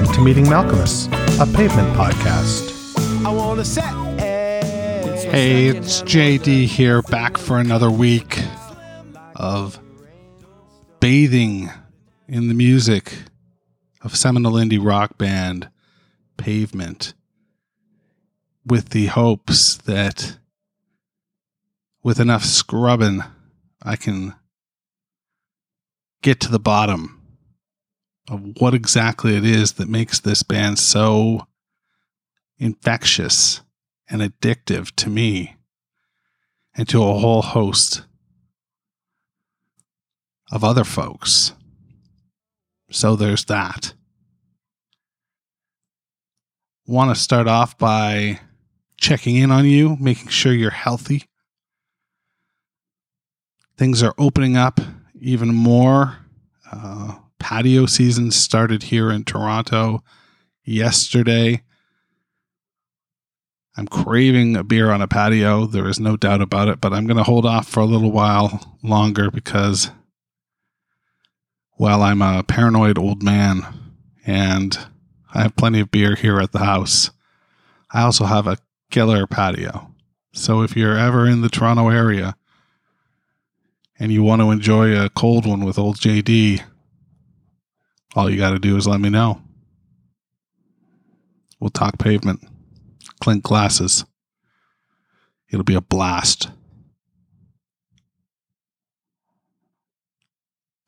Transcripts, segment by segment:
welcome to Meeting Malkmus, a pavement podcast. I wanna say Hey, it's JD here, back for another week of bathing in the music of seminal indie rock band Pavement with the hopes that with enough scrubbing, I can get to the bottom of what exactly it is that makes this band so infectious and addictive to me and to a whole host of other folks. So there's that. Want to start off by checking in on you, making sure you're healthy. Things are opening up even more. Uh, patio season started here in Toronto yesterday. I'm craving a beer on a patio. There is no doubt about it, but I'm going to hold off for a little while longer because, well, I'm a paranoid old man and I have plenty of beer here at the house. I also have a killer patio. So if you're ever in the Toronto area and you want to enjoy a cold one with old JD, all you got to do is let me know. We'll talk pavement, clink glasses. It'll be a blast.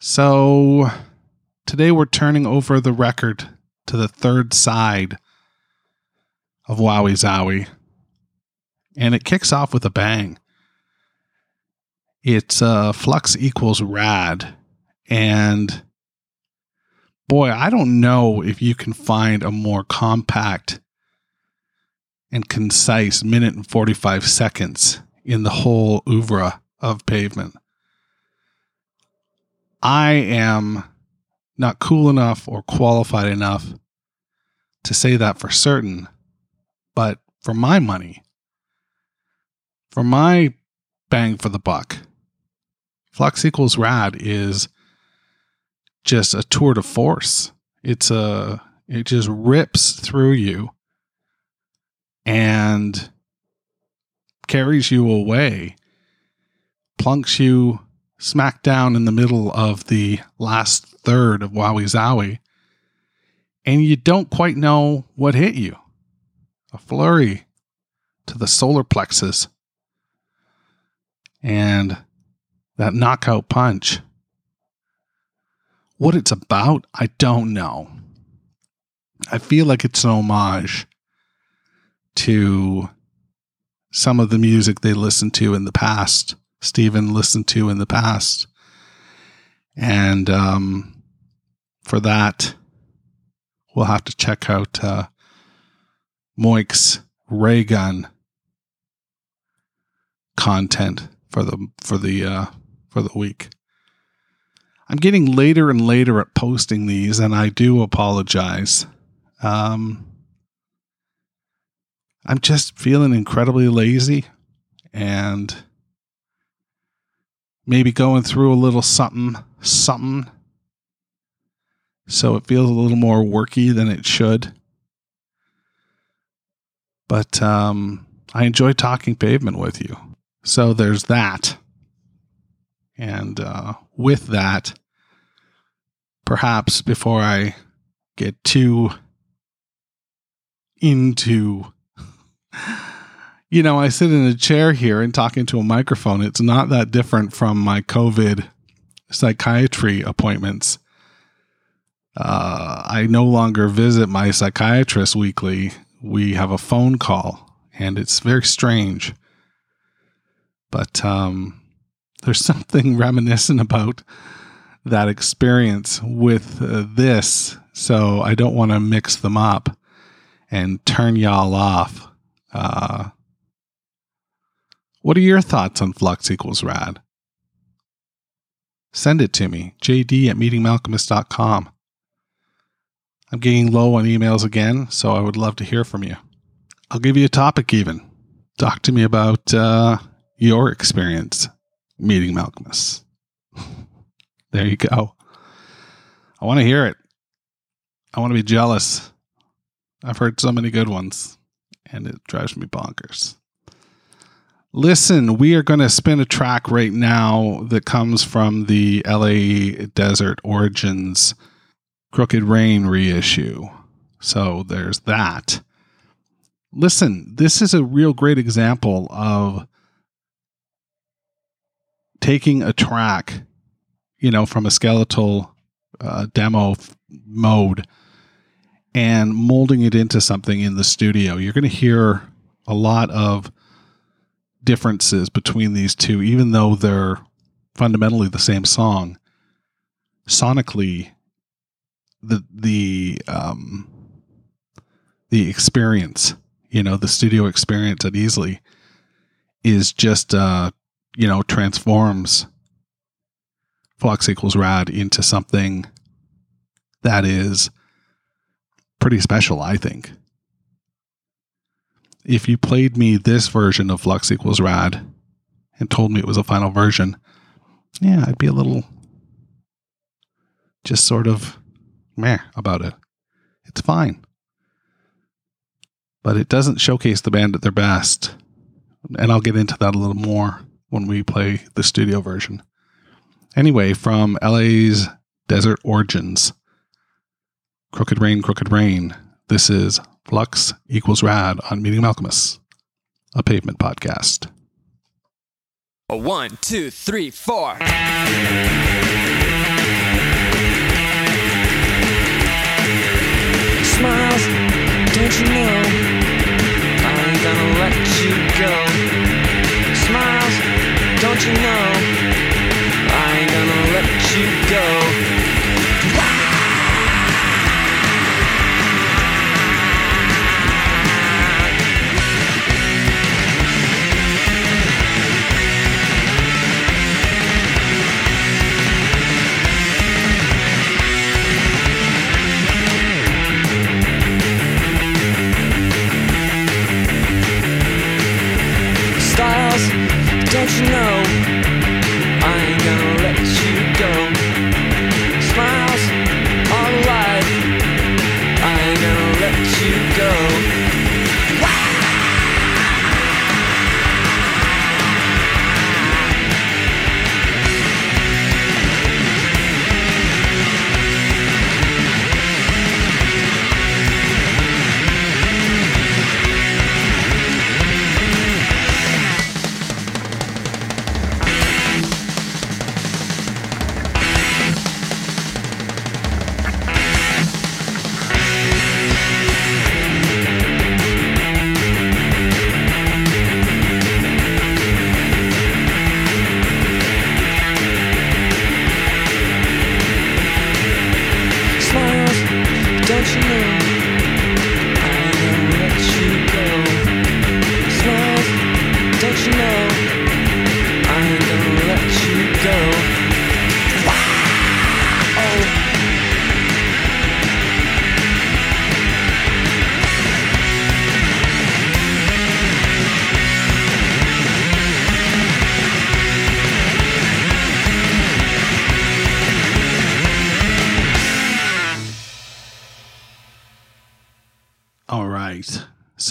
So, today we're turning over the record to the third side of Wowee Zowee. And it kicks off with a bang. It's uh, Flux equals rad. And boy, I don't know if you can find a more compact and concise minute and 45 seconds in the whole oeuvre of pavement. I am not cool enough or qualified enough to say that for certain, but for my money, for my bang for the buck, Flux equals rad is just a tour de force. It's a it just rips through you and carries you away, plunks you smack down in the middle of the last third of Wowee Zowee, and you don't quite know what hit you. A flurry to the solar plexus and that knockout punch. What it's about, I don't know. I feel like it's an homage to some of the music they listened to in the past, Stephen listened to in the past. And um, for that, we'll have to check out uh, Moik's ray gun content for the for the uh, for the week. I'm getting later and later at posting these, and I do apologize. Um, I'm just feeling incredibly lazy and maybe going through a little something, something. So it feels a little more worky than it should. But um, I enjoy talking pavement with you. So there's that. And uh, with that, perhaps before I get too into, you know, I sit in a chair here and talk into a microphone. It's not that different from my COVID psychiatry appointments. Uh, I no longer visit my psychiatrist weekly. We have a phone call, and it's very strange. But um, there's something reminiscent about that experience with uh, this. So I don't want to mix them up and turn y'all off. Uh, what are your thoughts on Flux equals rad? Send it to me, jd at meetingmalkmus.com. I'm getting low on emails again, so I would love to hear from you. I'll give you a topic even. Talk to me about uh, your experience meeting Malkmus. there you go. I want to hear it. I want to be jealous. I've heard so many good ones, and it drives me bonkers. Listen, we are going to spin a track right now that comes from the LA Desert Origins Crooked Rain reissue. So there's that. Listen, this is a real great example of taking a track, you know, from a skeletal uh, demo f- mode and molding it into something in the studio. You're going to hear a lot of differences between these two, even though they're fundamentally the same song. Sonically, the the um, the experience, you know, the studio experience at Easley is just uh, you know, transforms Flux equals rad into something that is pretty special, I think if you played me this version of Flux equals rad and told me it was a final version, yeah, I'd be a little just sort of meh about it. It's fine. But it doesn't showcase the band at their best. And I'll get into that a little more when we play the studio version. Anyway, from LA's Desert Origins, Crooked Rain, Crooked Rain, this is Flux equals rad on Meeting Malkmus, a pavement podcast. A one, two, three, four. Smiles, don't you know? I ain't gonna let you go. You know? I ain't gonna let you go.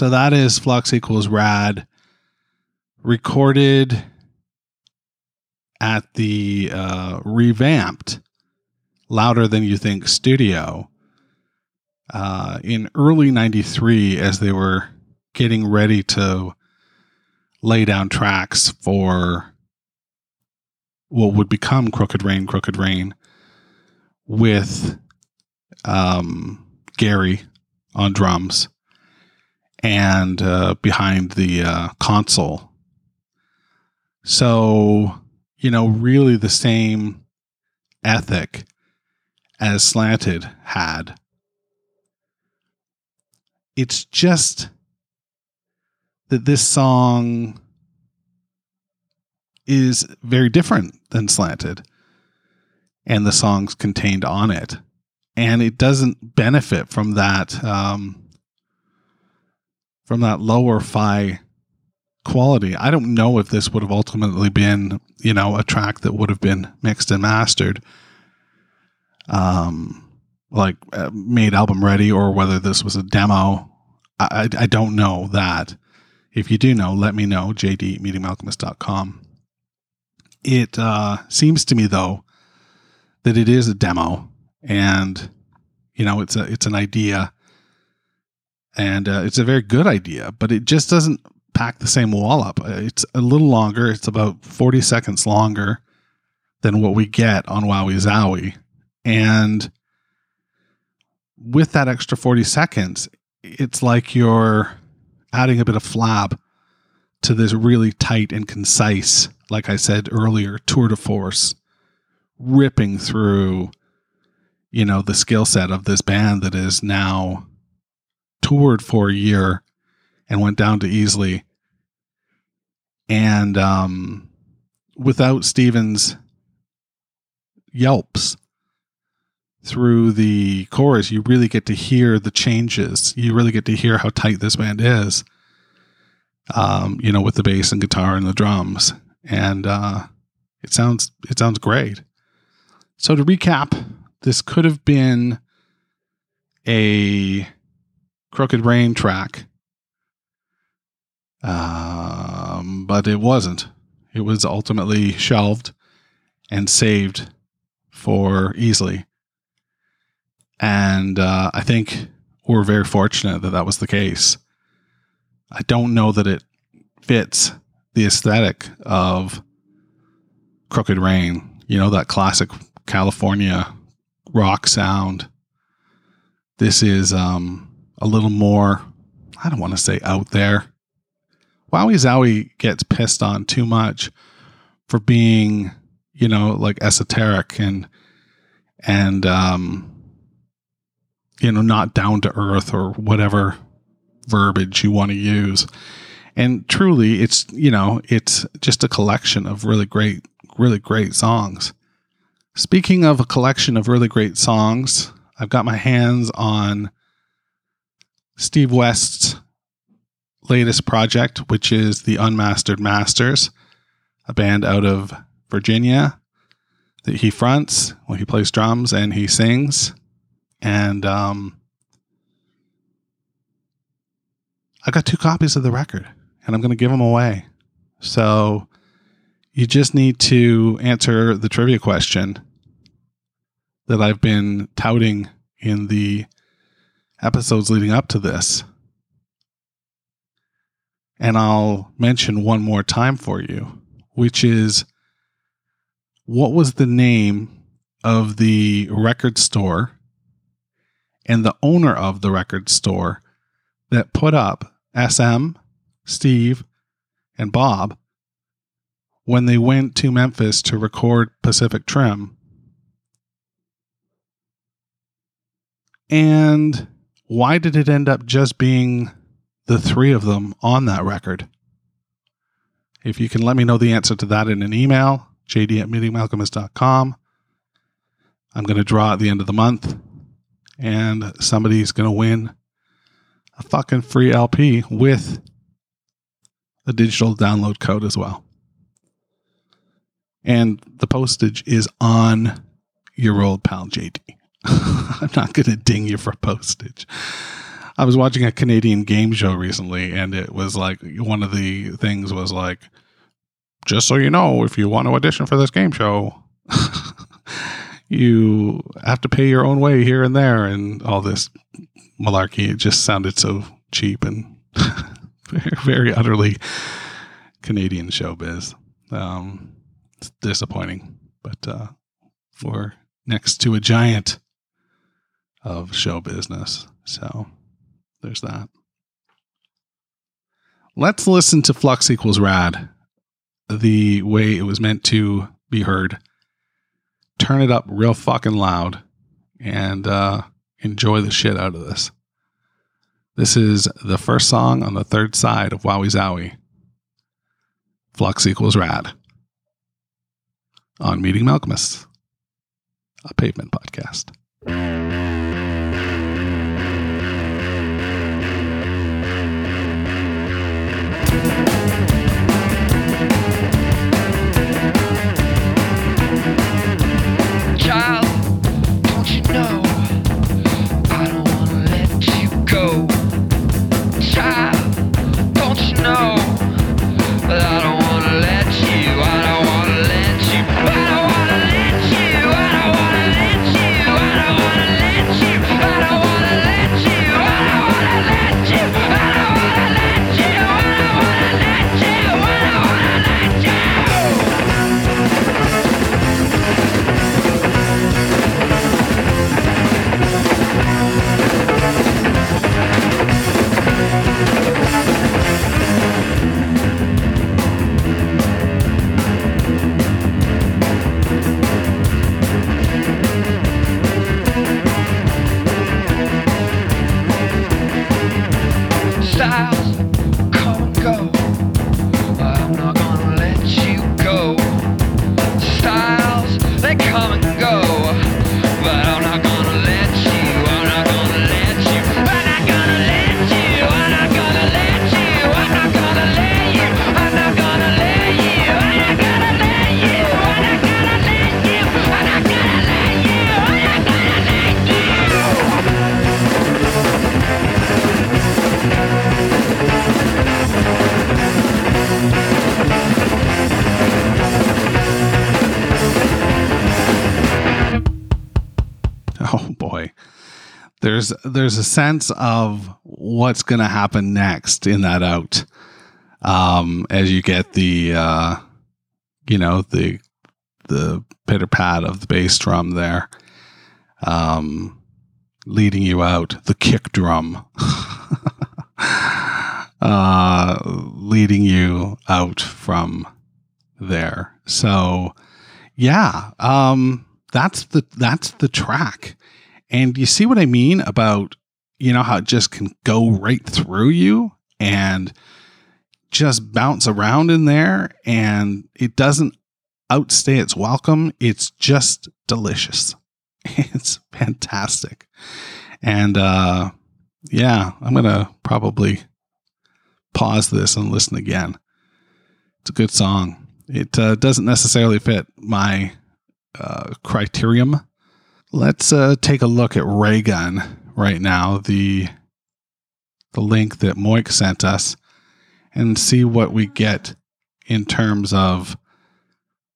So that is Flux equals rad, recorded at the uh, revamped Louder Than You Think studio uh, in early 93 as they were getting ready to lay down tracks for what would become Crooked Rain, Crooked Rain with um, Gary on drums and uh, behind the uh, console. So, you know, really the same ethic as Slanted had. It's just that this song is very different than Slanted and the songs contained on it and it doesn't benefit from that um, from that lower fi quality. I don't know if this would have ultimately been, you know, a track that would have been mixed and mastered. Um, like uh, made album ready or whether this was a demo. I, I, I don't know that. If you do know, let me know. JD. It uh, seems to me though that it is a demo, and you know it's a it's an idea, and uh, it's a very good idea, but it just doesn't pack the same wall up. It's a little longer. It's about forty seconds longer than what we get on Wowee Zowee, and with that extra forty seconds, it's like you're adding a bit of flab to this really tight and concise, like I said earlier, tour de force, ripping through, you know, the skill set of this band that is now toured for a year and went down to Easley. And um, without Stevens' yelps through the chorus, you really get to hear the changes. You really get to hear how tight this band is um, you know, with the bass and guitar and the drums, and uh, it sounds it sounds great. So to recap, this could have been a Crooked Rain track, um, but it wasn't. It was ultimately shelved and saved for Easley, and uh, I think we're very fortunate that that was the case. I don't know that it fits the aesthetic of Crooked Rain. You know, that classic California rock sound. This is um, a little more, I don't want to say out there. Wowee Zowee gets pissed on too much for being, you know, like esoteric and, and, um, you know, not down to earth or whatever verbiage you want to use. And truly, it's, you know, it's just a collection of really great, really great songs. Speaking of a collection of really great songs, I've got my hands on Steve West's latest project, which is the Unmastered Masters, a band out of Virginia that he fronts. Well, he plays drums and he sings. And um, I got two copies of the record and I'm going to give them away. So you just need to answer the trivia question that I've been touting in the episodes leading up to this. And I'll mention one more time for you, which is what was the name of the record store and the owner of the record store that put up SM, Steve, and Bob when they went to Memphis to record Pacific Trim. And why did it end up just being the three of them on that record? If you can let me know the answer to that in an email, jd at meetingmalkmus.com. I'm going to draw at the end of the month, and somebody's going to win a fucking free LP with a digital download code as well. And the postage is on your old pal JD. I'm not going to ding you for postage. I was watching a Canadian game show recently, and it was like one of the things was like, just so you know, if you want to audition for this game show, you have to pay your own way here and there, and all this malarkey. It just sounded so cheap and very, very utterly Canadian showbiz. Um, it's disappointing, but uh, we're next to a giant of show business. So there's that. Let's listen to Flux equals rad the way it was meant to be heard. Turn it up real fucking loud and uh, enjoy the shit out of this. This is the first song on the third side of Wowee Zowee. Flux equals rad. On Meeting Malkmus, a pavement podcast. Don't you there's there's a sense of what's going to happen next in that out. Um, as you get the uh, you know the the pitter pat of the bass drum there um, leading you out the kick drum uh, leading you out from there. So yeah um, that's the that's the track and you see what I mean about, you know, how it just can go right through you and just bounce around in there and it doesn't outstay its welcome. It's just delicious. It's fantastic. And uh yeah, I'm going to probably pause this and listen again. It's a good song. It uh, doesn't necessarily fit my uh, criterion Let's uh, take a look at Raygun right now, the the link that Moik sent us, and see what we get in terms of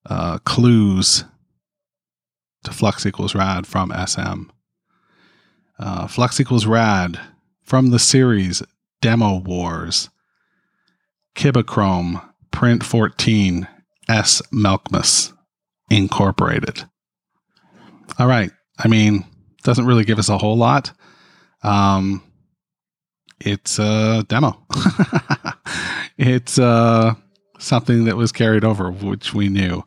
uh, clues to Flux equals rad from SM. Uh, Flux equals rad from the series Demo Wars, Cibachrome, Print 14, S. Malkmus Incorporated. All right, I mean, doesn't really give us a whole lot. Um, it's a demo. it's uh, something that was carried over, which we knew.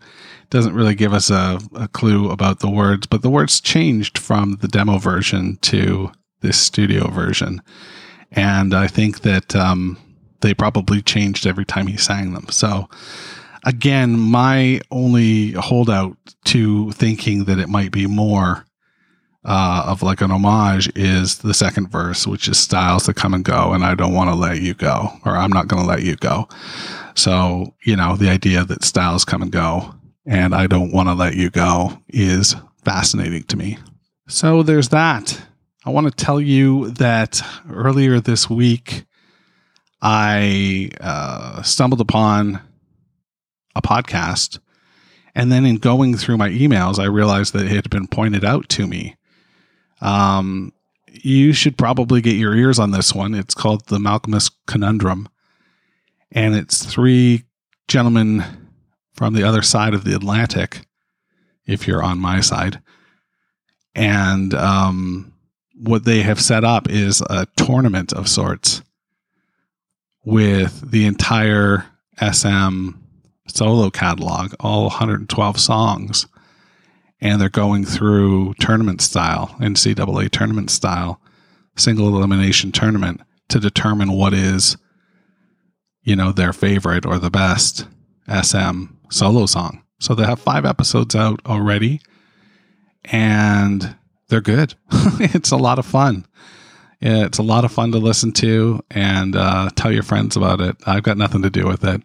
Doesn't really give us a, a clue about the words, but the words changed from the demo version to this studio version. And I think that um, they probably changed every time he sang them. So, again, my only holdout to thinking that it might be more uh, of like an homage is the second verse, which is styles that come and go, and I don't want to let you go, or I'm not going to let you go. So, you know, the idea that styles come and go and I don't want to let you go is fascinating to me. So there's that. I want to tell you that earlier this week, I uh, stumbled upon a podcast. And then in going through my emails, I realized that it had been pointed out to me um, you should probably get your ears on this one. It's called the Malkmus Conundrum, and it's three gentlemen from the other side of the Atlantic, if you're on my side. And um, what they have set up is a tournament of sorts with the entire SM solo catalog, all 112 songs and they're going through tournament style, NCAA tournament style, single elimination tournament to determine what is, you know, their favorite or the best SM solo song. So they have five episodes out already, and they're good. it's a lot of fun. It's a lot of fun to listen to and uh, tell your friends about it. I've got nothing to do with it,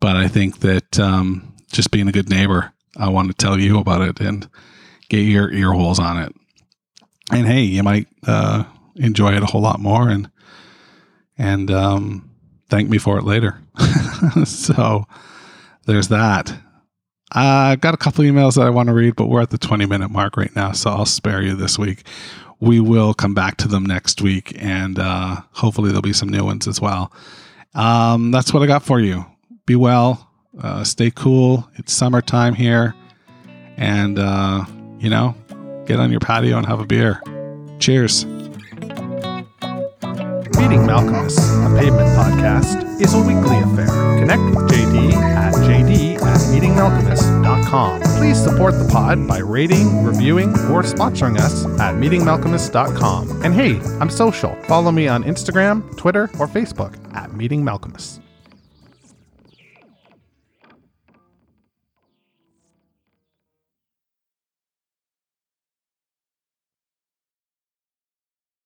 but I think that um, just being a good neighbor I want to tell you about it and get your ear holes on it. And hey, you might uh, enjoy it a whole lot more and and um, thank me for it later. so there's that. I've got a couple emails that I want to read, but we're at the 20 minute mark right now, so I'll spare you this week. We will come back to them next week, and uh, hopefully there'll be some new ones as well. Um, that's what I got for you. Be well uh, stay cool. It's summertime here. And, uh, you know, get on your patio and have a beer. Cheers. Meeting Malkmus, a pavement podcast, is a weekly affair. Connect with JD at jd at meetingmalkmus.com. Please support the pod by rating, reviewing, or sponsoring us at meetingmalkmus.com. And hey, I'm social. Follow me on Instagram, Twitter, or Facebook at Meeting Malkmus.